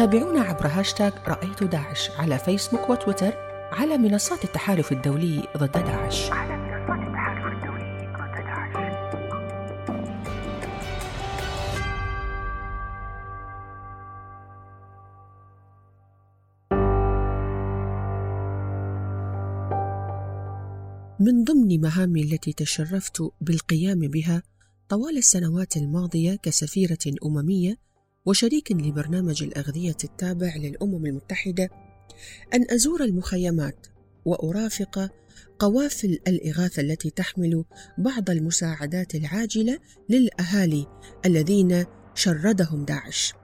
تابعونا عبر هاشتاغ رأيت داعش على فيسبوك وتويتر على منصات التحالف الدولي ضد داعش. من ضمن مهامي التي تشرفت بالقيام بها طوال السنوات الماضية كسفيرة أممية وشريك لبرنامج الأغذية التابع للأمم المتحدة أن أزور المخيمات وأرافق قوافل الإغاثة التي تحمل بعض المساعدات العاجلة للأهالي الذين شردهم داعش.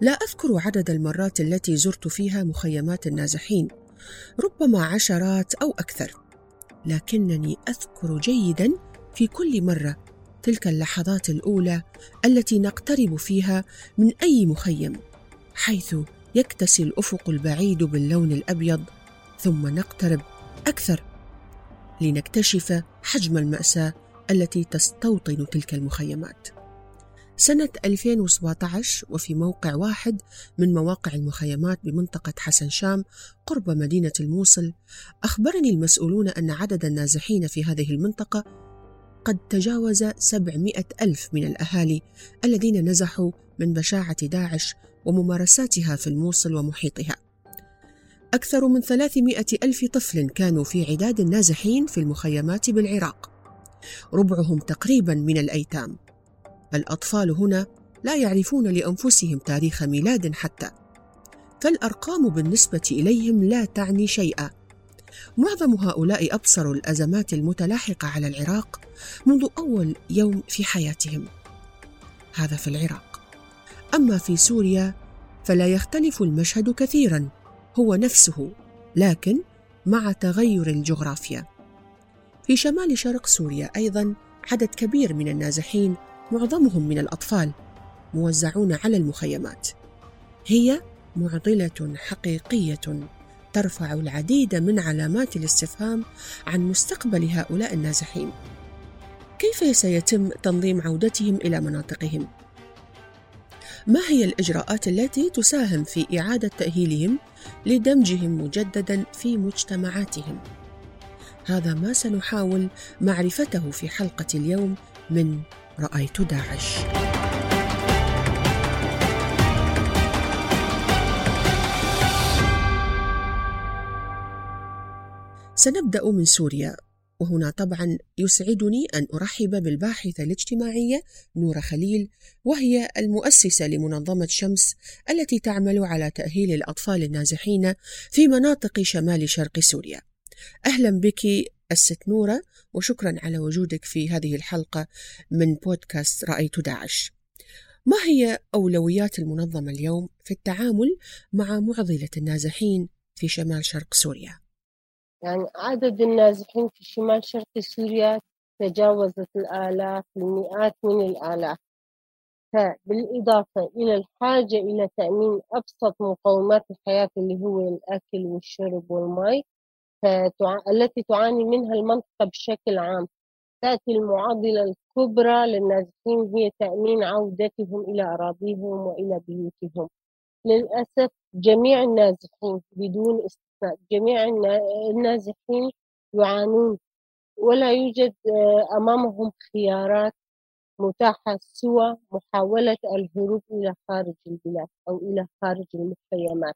لا أذكر عدد المرات التي زرت فيها مخيمات النازحين، ربما عشرات أو أكثر. لكنني أذكر جيدا في كل مرة تلك اللحظات الأولى التي نقترب فيها من أي مخيم، حيث يكتسي الأفق البعيد باللون الأبيض، ثم نقترب أكثر لنكتشف حجم المأساة التي تستوطن تلك المخيمات. سنة 2017 وفي موقع واحد من مواقع المخيمات بمنطقة حسن شام قرب مدينة الموصل أخبرني المسؤولون أن عدد النازحين في هذه المنطقة قد تجاوز 700 ألف من الأهالي الذين نزحوا من بشاعة داعش وممارساتها في الموصل ومحيطها. أكثر من 300 ألف طفل كانوا في عداد النازحين في المخيمات بالعراق. ربعهم تقريبا من الأيتام. الأطفال هنا لا يعرفون لأنفسهم تاريخ ميلاد حتى. فالأرقام بالنسبة إليهم لا تعني شيئا. معظم هؤلاء أبصروا الأزمات المتلاحقة على العراق منذ أول يوم في حياتهم. هذا في العراق. أما في سوريا فلا يختلف المشهد كثيرا هو نفسه لكن مع تغير الجغرافيا. في شمال شرق سوريا أيضا عدد كبير من النازحين معظمهم من الأطفال موزعون على المخيمات. هي معضلة حقيقية. ترفع العديد من علامات الاستفهام عن مستقبل هؤلاء النازحين. كيف سيتم تنظيم عودتهم إلى مناطقهم؟ ما هي الإجراءات التي تساهم في إعادة تأهيلهم لدمجهم مجددا في مجتمعاتهم؟ هذا ما سنحاول معرفته في حلقة اليوم من رأيت داعش. سنبدأ من سوريا وهنا طبعا يسعدني أن أرحب بالباحثة الاجتماعية نورة خليل وهي المؤسسة لمنظمة شمس التي تعمل على تأهيل الأطفال النازحين في مناطق شمال شرق سوريا. أهلا بك الست نورة وشكرا على وجودك في هذه الحلقة من بودكاست رأيت داعش. ما هي أولويات المنظمة اليوم في التعامل مع معضلة النازحين في شمال شرق سوريا؟ يعني عدد النازحين في شمال شرق سوريا تجاوزت الآلاف المئات من الآلاف. فبالإضافة إلى الحاجة إلى تأمين أبسط مقومات الحياة اللي هو الأكل والشرب والماء التي تعاني منها المنطقة بشكل عام. تأتي المعضلة الكبرى للنازحين هي تأمين عودتهم إلى أراضيهم وإلى بيوتهم. للأسف جميع النازحين بدون جميع النازحين يعانون. ولا يوجد آه، أمامهم خيارات متاحة سوى محاولة الهروب إلى خارج البلاد أو إلى خارج المخيمات.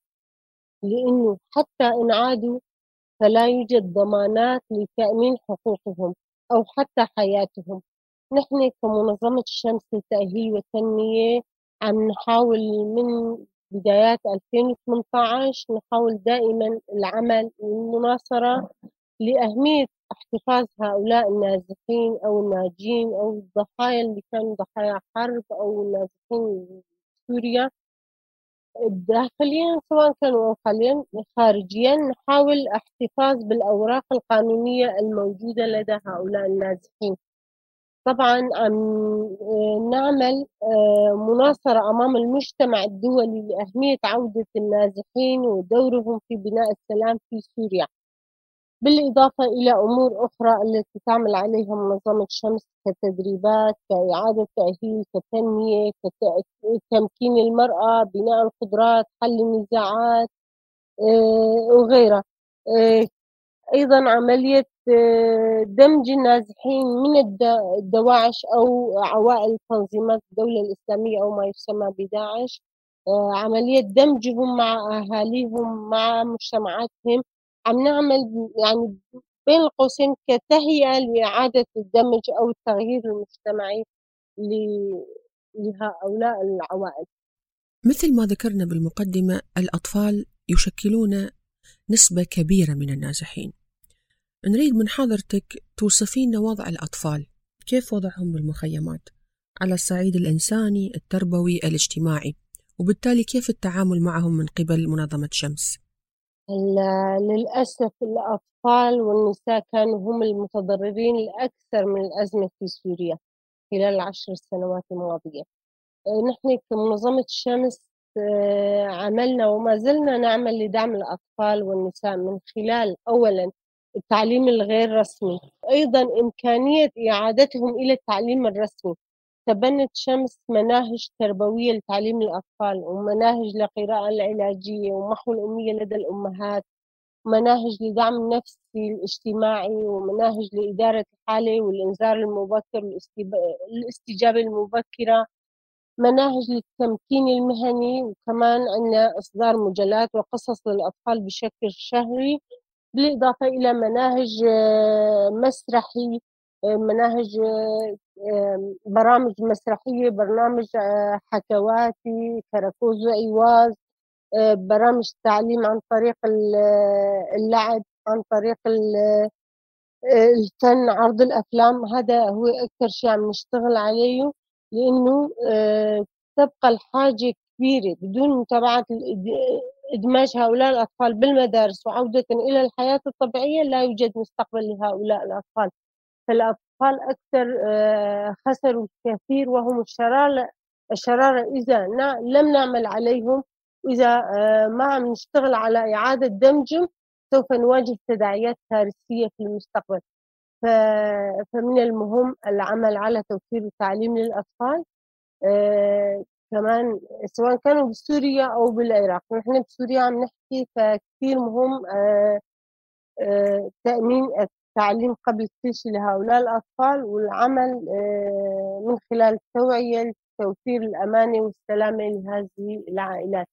لأنه حتى إن عادوا فلا يوجد ضمانات لتأمين حقوقهم أو حتى حياتهم. نحن كمنظمة الشمس للتأهيل والتنمية عم نحاول من بدايات 2018 نحاول دائما العمل والمناصرة لأهمية احتفاظ هؤلاء النازحين أو الناجين أو الضحايا اللي كانوا ضحايا حرب أو النازحين سوريا. داخليا سواء كانوا خارجيا خارجيا نحاول احتفاظ بالأوراق القانونية الموجودة لدى هؤلاء النازحين. طبعا عم آه، نعمل آه، مناصرة أمام المجتمع الدولي لأهمية عودة النازحين ودورهم في بناء السلام في سوريا. بالإضافة إلى أمور أخرى التي تعمل عليها منظمة شمس كتدريبات كإعادة تأهيل كتنمية تمكين المرأة بناء القدرات حل النزاعات آه، وغيرها. أيضا عملية دمج النازحين من الدواعش أو عوائل تنظيمات الدولة الإسلامية أو ما يسمى بداعش. عملية دمجهم مع أهاليهم مع مجتمعاتهم. عم نعمل يعني بين القوسين كتهيئة لإعادة الدمج أو التغيير المجتمعي لهؤلاء العوائل. مثل ما ذكرنا بالمقدمة الأطفال يشكلون نسبة كبيرة من النازحين. نريد من حضرتك توصفين وضع الأطفال. كيف وضعهم بالمخيمات؟ على الصعيد الإنساني التربوي الاجتماعي. وبالتالي كيف التعامل معهم من قبل منظمة شمس؟ للأسف الأطفال والنساء كانوا هم المتضررين الأكثر من الأزمة في سوريا خلال العشر سنوات الماضية آه، نحن كمنظمة شمس آه، عملنا وما زلنا نعمل لدعم الأطفال والنساء من خلال أولا التعليم الغير رسمي. أيضا إمكانية إعادتهم إلى التعليم الرسمي. تبنت شمس مناهج تربوية لتعليم الأطفال ومناهج للقراءة العلاجية ومحو الأمية لدى الأمهات مناهج لدعم النفسي الاجتماعي ومناهج لإدارة الحالة والإنذار المبكر والاستجابة المبكرة مناهج للتمكين المهني وكمان عندنا إصدار مجلات وقصص للأطفال بشكل شهري. بالإضافة إلى مناهج آه، مسرحي آه، مناهج آه، برامج مسرحية برنامج حكواتي كراكوز وإيواز برامج تعليم عن طريق اللعب عن طريق الفن عرض الأفلام. هذا هو أكثر شيء عم نشتغل عليه لأنه تبقى الحاجة كبيرة بدون متابعة إدماج هؤلاء الأطفال بالمدارس وعودة إلى الحياة الطبيعية لا يوجد مستقبل لهؤلاء الأطفال. فالأطفال أكثر آه، خسروا الكثير وهم الشرارة الشرارة إذا لم نعمل عليهم إذا آه، ما عم نشتغل على إعادة دمجهم سوف نواجه تداعيات كارثية في المستقبل. فمن المهم العمل على توفير التعليم للأطفال آه، كمان سواء كانوا بسوريا أو بالعراق. نحن بسوريا عم نحكي فكثير مهم آه، آه، تأمين التعليم قبل كل شيء لهؤلاء الأطفال والعمل آه، من خلال التوعية لتوفير الأمانة والسلامة لهذه العائلات.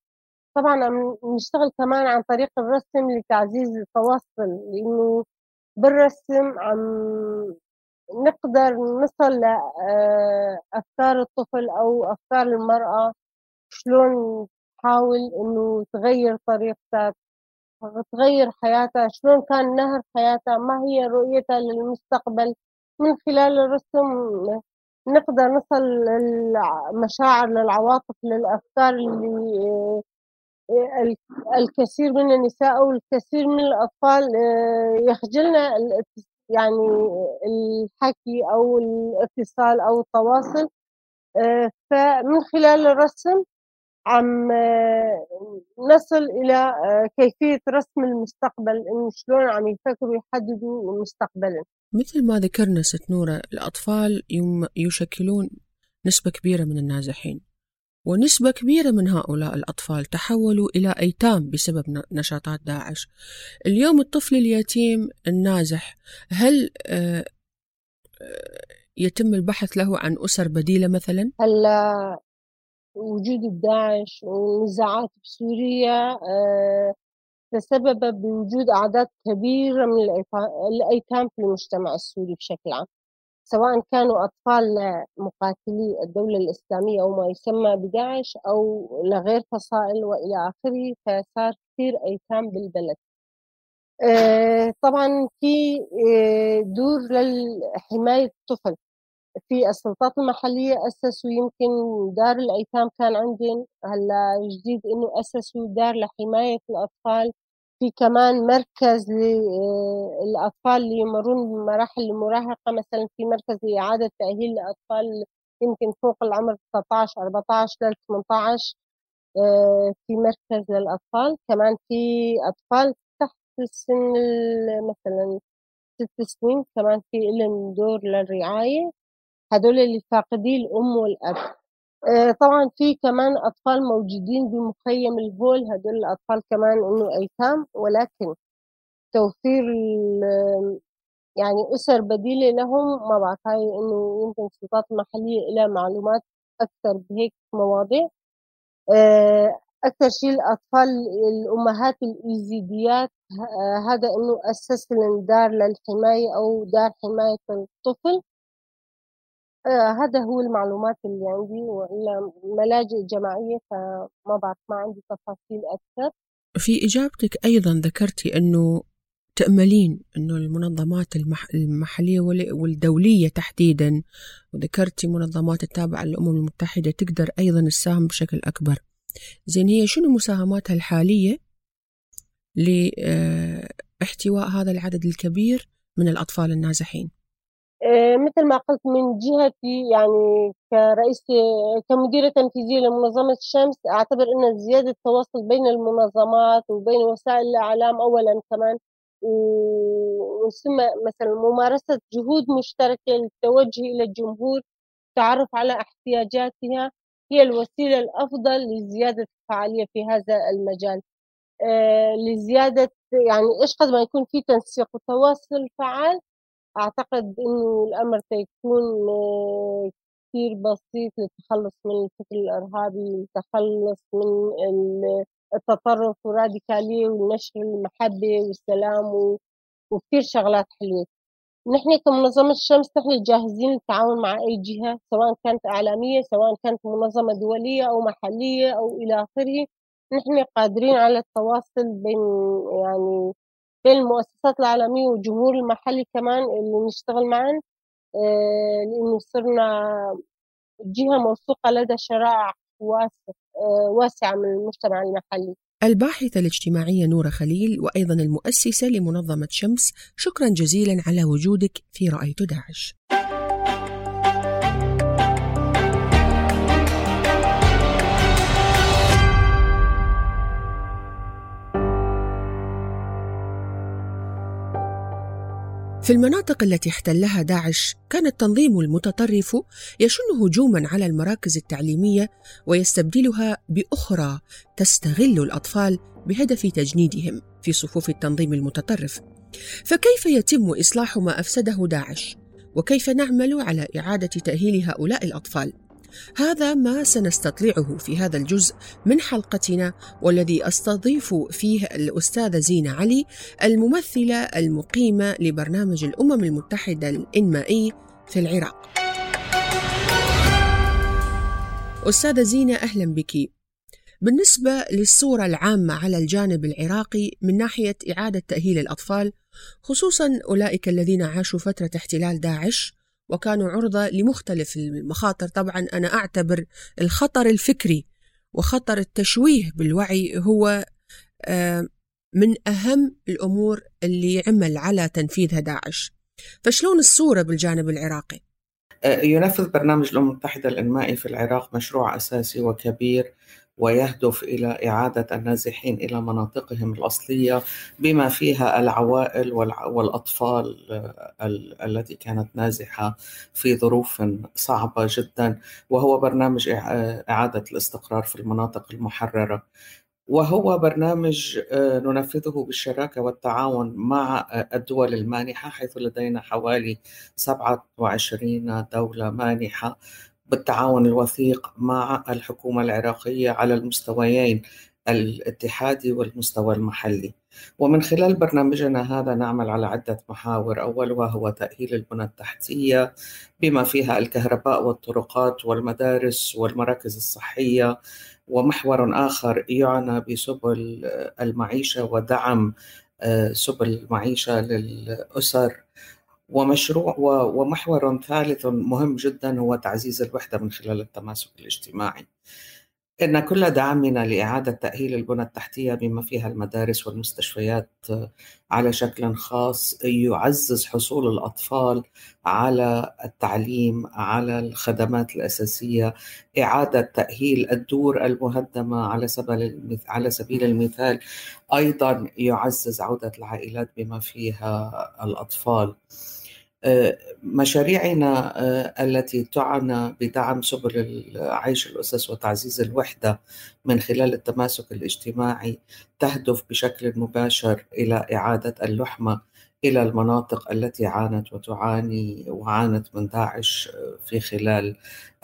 طبعا عم نشتغل كمان عن طريق الرسم لتعزيز التواصل لأنه بالرسم عم نقدر نصل لأفكار الطفل أو أفكار المرأة شلون تحاول إنه تغير طريقتها تغير حياتها شلون كان نهر حياتها ما هي رؤيتها للمستقبل. من خلال الرسم نقدر نصل المشاعر للعواطف للأفكار اللي الكثير من النساء أو الكثير من الأطفال يخجلنا يعني الحكي أو الاتصال أو التواصل فمن خلال الرسم عم نصل إلى كيفية رسم المستقبل إنه شلون عم يفكروا يحددوا مستقبلا. مثل ما ذكرنا ست نورة الأطفال يشكلون نسبة كبيرة من النازحين. ونسبة كبيرة من هؤلاء الأطفال تحولوا إلى أيتام بسبب نشاطات داعش اليوم الطفل اليتيم النازح هل آه، آه، يتم البحث له عن أسر بديلة مثلا؟ هلا وجود الداعش والنزاعات بسوريا آه، تسبب بوجود أعداد كبيرة من الأيتام في المجتمع السوري بشكل عام سواء كانوا أطفال مقاتلي الدولة الإسلامية أو ما يسمى بداعش أو لغير فصائل وإلى آخره فصار كثير أيتام بالبلد. آه، طبعا في آه، دور لحماية الطفل. في السلطات المحلية أسسوا يمكن دار الأيتام كان عندهم هلا جديد إنه أسسوا دار لحماية الأطفال في كمان مركز للأطفال اللي يمرون بمراحل المراهقة مثلا في مركز لإعادة تأهيل لأطفال يمكن فوق العمر 19 14 ل 18 في مركز للأطفال. كمان في أطفال تحت السن مثلا ست سنين كمان في لهم دور للرعاية. هدول اللي فاقدي الأم والأب. آه، طبعا في كمان أطفال موجودين بمخيم الهول هدول الأطفال كمان إنه أيتام ولكن توفير يعني أسر بديلة لهم ما بعرف هاي إنه يمكن السلطات المحلية لها معلومات أكثر بهيك مواضيع. آه، أكثر شيء الأطفال الأمهات الإيزيديات آه، هذا إنه أسس لهم دار للحماية أو دار حماية الطفل. آه، هذا هو المعلومات اللي عندي وإلا ملاجئ جماعية فما بعرف ما عندي تفاصيل أكثر. في إجابتك أيضا ذكرتي أنه تأملين أنه المنظمات المح المحلية والدولية تحديدا وذكرتي منظمات التابعة للأمم المتحدة تقدر أيضا تساهم بشكل أكبر. زين هي شنو مساهماتها الحالية لاحتواء هذا العدد الكبير من الأطفال النازحين؟ آه، مثل ما قلت من جهتي يعني كرئيس كمديرة تنفيذية لمنظمة الشمس أعتبر أن زيادة التواصل بين المنظمات وبين وسائل الإعلام أولا كمان وثم مثلا ممارسة جهود مشتركة للتوجه إلى الجمهور التعرف على احتياجاتها هي الوسيلة الأفضل لزيادة الفعالية في هذا المجال. آه، لزيادة يعني إيش قد ما يكون في تنسيق وتواصل فعال أعتقد إنه الأمر سيكون آه، كثير بسيط للتخلص من الفكر الإرهابي للتخلص من التطرف والراديكالية ونشر المحبة والسلام وكثير شغلات حلوة. نحن كمنظمة الشمس نحن جاهزين للتعاون مع أي جهة سواء كانت إعلامية سواء كانت منظمة دولية أو محلية أو إلى آخره. نحن قادرين على التواصل بين يعني بين المؤسسات العالمية والجمهور المحلي كمان اللي نشتغل معا آه، لأنه صرنا جهة موثوقة لدى شرائع آه، واسعة من المجتمع المحلي. الباحثة الاجتماعية نورة خليل وأيضا المؤسسة لمنظمة شمس شكرا جزيلا على وجودك في رأيت داعش في المناطق التي احتلها داعش كان التنظيم المتطرف يشن هجوما على المراكز التعليمية ويستبدلها بأخرى تستغل الأطفال بهدف تجنيدهم في صفوف التنظيم المتطرف. فكيف يتم إصلاح ما أفسده داعش؟ وكيف نعمل على إعادة تأهيل هؤلاء الأطفال؟ هذا ما سنستطلعه في هذا الجزء من حلقتنا والذي أستضيف فيه الأستاذة زينة علي الممثلة المقيمة لبرنامج الأمم المتحدة الإنمائي في العراق. أستاذة زينة أهلا بك. بالنسبة للصورة العامة على الجانب العراقي من ناحية إعادة تأهيل الأطفال خصوصا أولئك الذين عاشوا فترة احتلال داعش وكانوا عرضة لمختلف المخاطر طبعا أنا أعتبر الخطر الفكري وخطر التشويه بالوعي هو آه، من أهم الأمور اللي عمل على تنفيذها داعش فشلون الصورة بالجانب العراقي؟ آه، ينفذ برنامج الأمم المتحدة الإنمائي في العراق مشروع أساسي وكبير ويهدف إلى إعادة النازحين إلى مناطقهم الأصلية بما فيها العوائل والأطفال التي كانت نازحة في ظروف صعبة جدا وهو برنامج إعادة الاستقرار في المناطق المحررة. وهو برنامج آه، ننفذه بالشراكة والتعاون مع الدول المانحة حيث لدينا حوالي 27 دولة مانحة. بالتعاون الوثيق مع الحكومة العراقية على المستويين الاتحادي والمستوى المحلي. ومن خلال برنامجنا هذا نعمل على عدة محاور. أولها هو تأهيل البنى التحتية بما فيها الكهرباء والطرقات والمدارس والمراكز الصحية. ومحور آخر يعنى بسبل المعيشة ودعم آه، سبل المعيشة للأسر. ومشروع ومحور ثالث مهم جدا هو تعزيز الوحدة من خلال التماسك الاجتماعي. إن كل دعمنا لإعادة تأهيل البنى التحتية بما فيها المدارس والمستشفيات على شكل خاص يعزز حصول الأطفال على التعليم على الخدمات الأساسية إعادة تأهيل الدور المهدمة على سبيل على سبيل المثال أيضا يعزز عودة العائلات بما فيها الأطفال. مشاريعنا آه، التي تعنى بدعم سبل عيش الأسس وتعزيز الوحدة من خلال التماسك الاجتماعي تهدف بشكل مباشر إلى إعادة اللحمة إلى المناطق التي عانت وتعاني وعانت من داعش آه، في خلال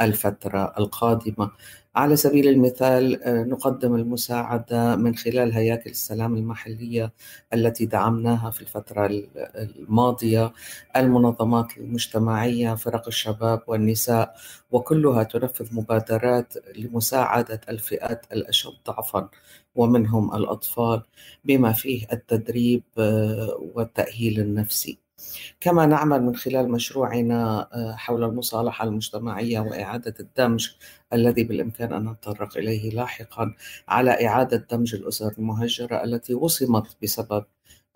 الفترة القادمة. على سبيل المثال آه، نقدم المساعدة من خلال هياكل السلام المحلية التي دعمناها في الفترة الماضية المنظمات المجتمعية فرق الشباب والنساء وكلها تنفذ مبادرات لمساعدة الفئات الأشد ضعفا ومنهم الأطفال بما فيه التدريب آه، والتأهيل النفسي. كما نعمل من خلال مشروعنا آه، حول المصالحة المجتمعية وإعادة الدمج الذي بالإمكان أن نتطرق إليه لاحقا على إعادة دمج الأسر المهجرة التي وصمت بسبب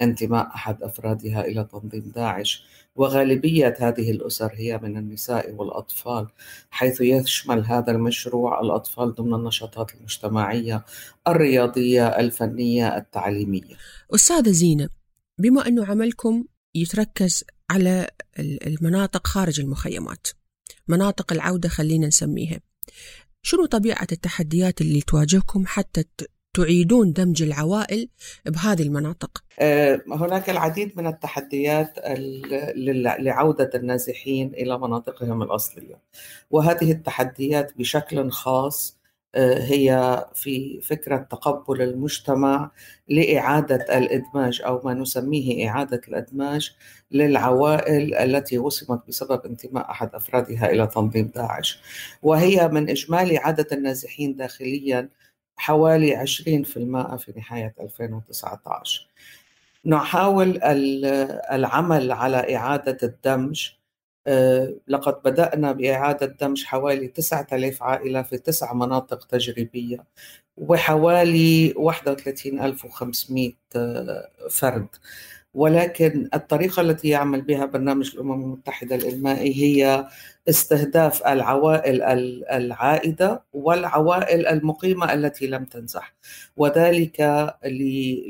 انتماء أحد أفرادها إلى تنظيم داعش. وغالبية هذه الأسر هي من النساء والأطفال حيث يشمل هذا المشروع الأطفال ضمن النشاطات المجتمعية الرياضية الفنية التعليمية. أستاذة زينة بما أنه عملكم يتركز على المناطق خارج المخيمات مناطق العودة خلينا نسميها شنو طبيعة التحديات اللي تواجهكم حتى تعيدون دمج العوائل بهذه المناطق؟ آه، هناك العديد من التحديات لعودة النازحين إلى مناطقهم الأصلية وهذه التحديات بشكل خاص هي في فكرة تقبل المجتمع لإعادة الإدماج أو ما نسميه إعادة الإدماج للعوائل التي وصمت بسبب انتماء أحد أفرادها إلى تنظيم داعش. وهي من إجمالي عدد النازحين داخليا حوالي 20% في نهاية 2019 نحاول العمل على إعادة الدمج لقد بدأنا بإعادة دمج حوالي 9000 عائلة في تسع مناطق تجريبية وحوالي 31500 آه، فرد. ولكن الطريقة التي يعمل بها برنامج الأمم المتحدة الإنمائي هي استهداف العوائل العائدة والعوائل المقيمة التي لم تنزح. وذلك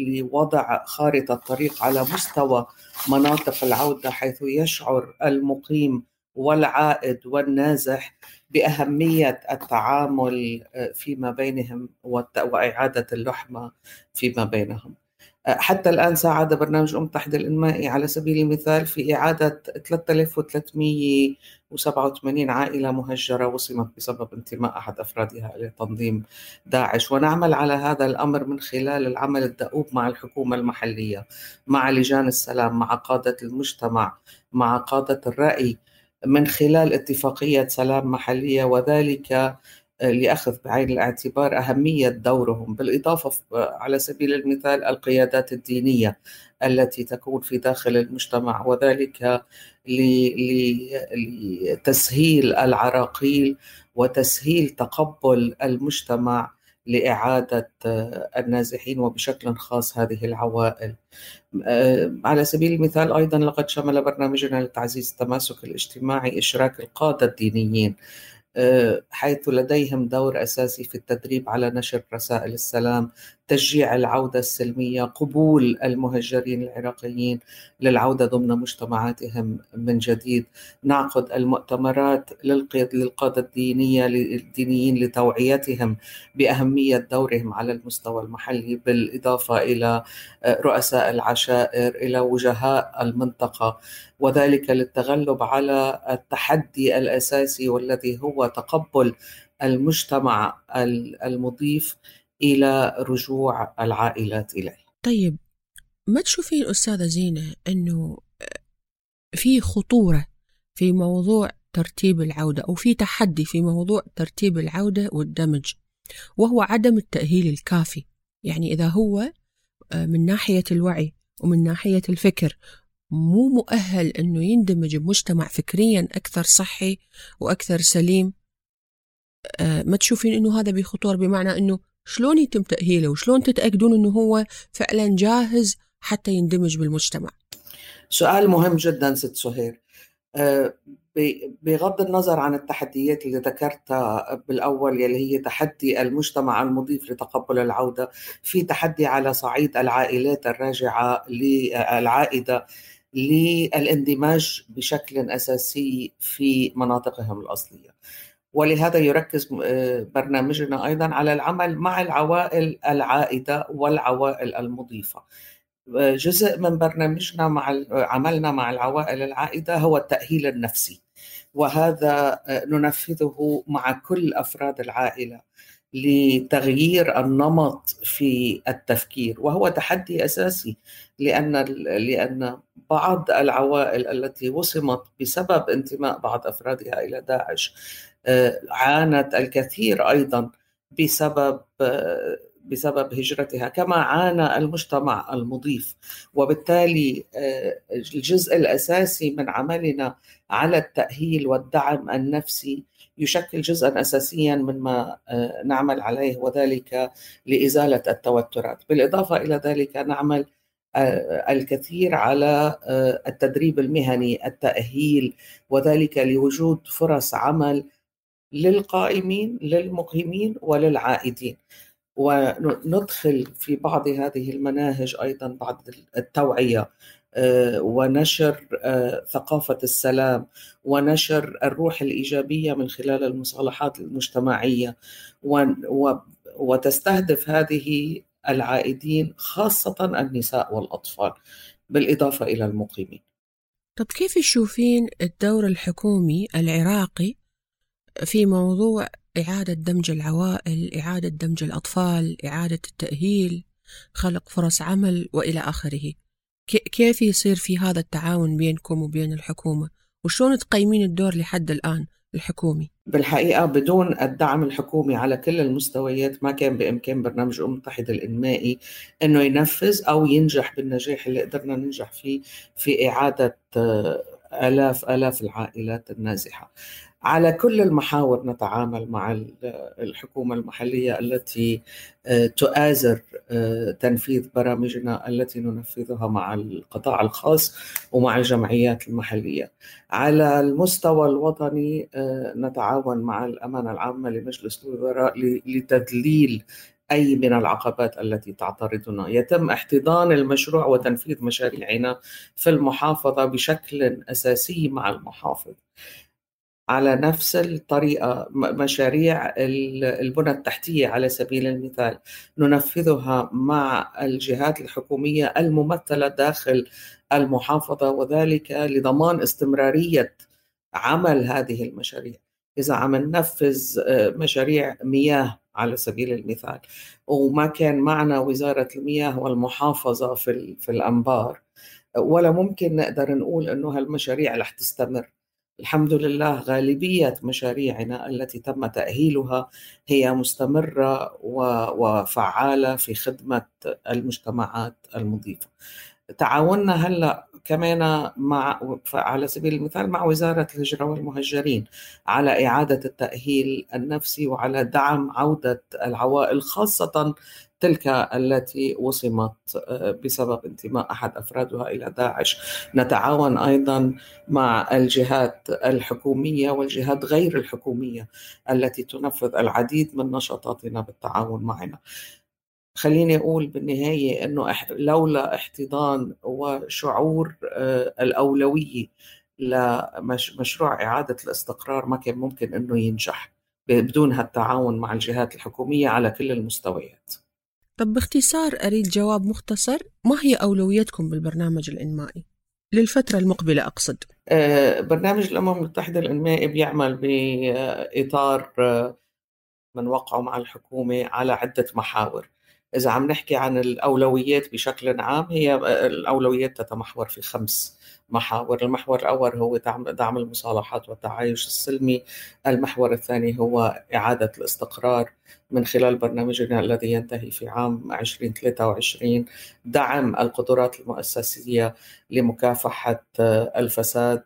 لوضع خارطة طريق على مستوى مناطق العودة حيث يشعر المقيم والعائد والنازح بأهمية التعامل فيما بينهم وإعادة اللحمة فيما بينهم. حتى الآن ساعد برنامج الأمم المتحدة الإنمائي على سبيل المثال في إعادة 3387 عائلة مهجرة وصمت بسبب انتماء أحد أفرادها إلى تنظيم داعش. ونعمل على هذا الأمر من خلال العمل الدؤوب مع الحكومة المحلية مع لجان السلام مع قادة المجتمع مع قادة الرأي من خلال اتفاقية سلام محلية. وذلك لأخذ بعين الاعتبار أهمية دورهم بالإضافة على سبيل المثال القيادات الدينية التي تكون في داخل المجتمع وذلك لتسهيل العراقيل وتسهيل تقبل المجتمع لإعادة النازحين وبشكل خاص هذه العوائل. على سبيل المثال أيضا لقد شمل برنامجنا لتعزيز التماسك الاجتماعي إشراك القادة الدينيين. حيث لديهم دور أساسي في التدريب على نشر رسائل السلام، تشجيع العودة السلمية، قبول المهجرين العراقيين للعودة ضمن مجتمعاتهم من جديد، نعقد المؤتمرات للقادة الدينية الدينيين لتوعيتهم بأهمية دورهم على المستوى المحلي بالإضافة إلى رؤساء العشائر إلى وجهاء المنطقة. وذلك للتغلب على التحدي الأساسي والذي هو تقبل المجتمع المضيف إلى رجوع العائلات إليه. طيب ما تشوفين أستاذة زينة إنه في خطورة في موضوع ترتيب العودة أو في تحدي في موضوع ترتيب العودة والدمج وهو عدم التأهيل الكافي يعني إذا هو من ناحية الوعي ومن ناحية الفكر مو مؤهل إنه يندمج بمجتمع فكريا أكثر صحي وأكثر سليم آه، ما تشوفين إنه هذا بخطور بمعنى إنه شلون يتم تأهيله؟ وشلون تتأكدون إنه هو فعلا جاهز حتى يندمج بالمجتمع؟ سؤال مهم جدا ست سهير. آه، بغض النظر عن التحديات اللي ذكرتها بالأول يلي هي تحدي المجتمع المضيف لتقبل العودة في تحدي على صعيد العائلات الراجعة للعائدة للاندماج بشكل أساسي في مناطقهم الأصلية. ولهذا يركز آه، برنامجنا أيضا على العمل مع العوائل العائدة والعوائل المضيفة. جزء من برنامجنا مع عملنا مع العوائل العائدة هو التأهيل النفسي. وهذا آه، ننفذه مع كل أفراد العائلة. لتغيير النمط في التفكير وهو تحدي أساسي لأن لأن بعض العوائل التي وصمت بسبب انتماء بعض أفرادها إلى داعش آه، عانت الكثير أيضا بسبب آه، بسبب هجرتها كما عانى المجتمع المضيف. وبالتالي آه، الجزء الأساسي من عملنا على التأهيل والدعم النفسي يشكل جزءا اساسيا مما آه، نعمل عليه وذلك لإزالة التوترات. بالإضافة إلى ذلك نعمل آه، الكثير على التدريب المهني التأهيل وذلك لوجود فرص عمل للقائمين للمقيمين وللعائدين. وندخل في بعض هذه المناهج أيضا بعض التوعية. آه، ونشر آه، ثقافة السلام ونشر الروح الإيجابية من خلال المصالحات المجتمعية وتستهدف هذه العائدين خاصة النساء والأطفال بالإضافة إلى المقيمين. طب كيف تشوفين الدور الحكومي العراقي في موضوع إعادة دمج العوائل إعادة دمج الأطفال إعادة التأهيل خلق فرص عمل وإلى آخره كيف يصير في هذا التعاون بينكم وبين الحكومة؟ وشلون تقيمين الدور لحد الآن الحكومي؟ بالحقيقة بدون الدعم الحكومي على كل المستويات ما كان بإمكان برنامج الأمم المتحدة الإنمائي أنه ينفذ أو ينجح بالنجاح اللي قدرنا ننجح فيه في إعادة آه، آلاف آلاف العائلات النازحة. على كل المحاور نتعامل مع الحكومة المحلية التي آه، تؤازر آه، تنفيذ برامجنا التي ننفذها مع القطاع الخاص ومع الجمعيات المحلية. على المستوى الوطني آه، نتعاون مع الأمانة العامة لمجلس الوزراء لتذليل أي من العقبات التي تعترضنا. يتم احتضان المشروع وتنفيذ مشاريعنا في المحافظة بشكل أساسي مع المحافظ. على نفس الطريقة مشاريع البنى التحتية على سبيل المثال. ننفذها مع الجهات الحكومية الممثلة داخل المحافظة وذلك لضمان استمرارية عمل هذه المشاريع. إذا عم ننفذ آه، مشاريع مياه على سبيل المثال وما كان معنا وزارة المياه والمحافظة في, في الأنبار ولا ممكن نقدر نقول أنه هالمشاريع رح تستمر. الحمد لله غالبية مشاريعنا التي تم تأهيلها هي مستمرة وفعالة في خدمة المجتمعات المضيفة. تعاوننا هلأ كمان مع على سبيل المثال مع وزارة الهجرة والمهجرين على إعادة التأهيل النفسي وعلى دعم عودة العوائل خاصة تلك التي وصمت آه، بسبب انتماء أحد أفرادها إلى داعش نتعاون أيضا مع الجهات الحكومية والجهات غير الحكومية التي تنفذ العديد من نشاطاتنا بالتعاون معنا خليني أقول بالنهاية إنه لولا احتضان وشعور آه، الاولويه لمشروع إعادة الاستقرار ما كان ممكن إنه ينجح بدون هالتعاون مع الجهات الحكومية على كل المستويات. طب باختصار أريد جواب مختصر ما هي أولويتكم بالبرنامج الإنمائي؟ للفترة المقبلة أقصد آه، برنامج الأمم المتحدة الإنمائي بيعمل بإطار آه، من وقعه مع الحكومة على عدة محاور إذا عم نحكي عن الأولويات بشكل عام هي آه، الأولويات تتمحور في خمس محاور المحور الأول هو دعم المصالحات والتعايش السلمي المحور الثاني هو إعادة الاستقرار من خلال برنامجنا الذي ينتهي في عام 2023 دعم القدرات المؤسسية لمكافحة الفساد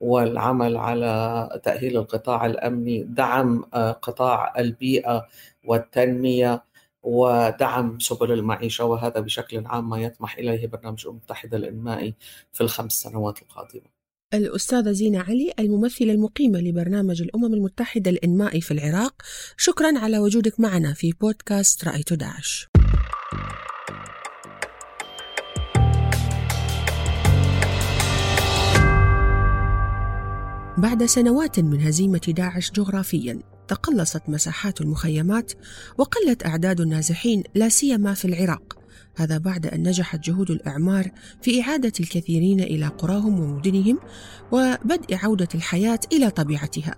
والعمل على تأهيل القطاع الأمني دعم آه، قطاع البيئة والتنمية ودعم سبل المعيشة وهذا بشكل عام ما يطمح إليه برنامج الأمم المتحدة الإنمائي في الخمس سنوات القادمة. الأستاذة زينة علي الممثلة المقيمة لبرنامج الأمم المتحدة الإنمائي في العراق شكرا على وجودك معنا في بودكاست رأيت داعش بعد سنوات من هزيمة داعش جغرافيا تقلصت مساحات المخيمات وقلت أعداد النازحين لا سيما في العراق. هذا بعد أن نجحت جهود الإعمار في إعادة الكثيرين إلى قراهم ومدنهم وبدء عودة الحياة إلى طبيعتها.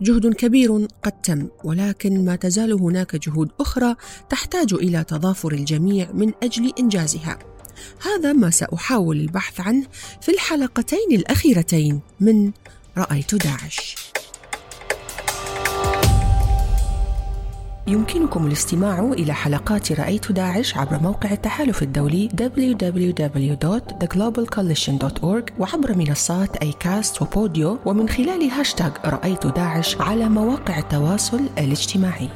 جهد كبير قد تم ولكن ما تزال هناك جهود أخرى تحتاج إلى تضافر الجميع من أجل إنجازها. هذا ما سأحاول البحث عنه في الحلقتين الأخيرتين من رأيت داعش. يمكنكم الاستماع إلى حلقات رأيت داعش عبر موقع التحالف الدولي www.theglobalcoalition.org وعبر منصات أي كاست وبوديو ومن خلال هاشتاغ رأيت داعش على مواقع التواصل الاجتماعي.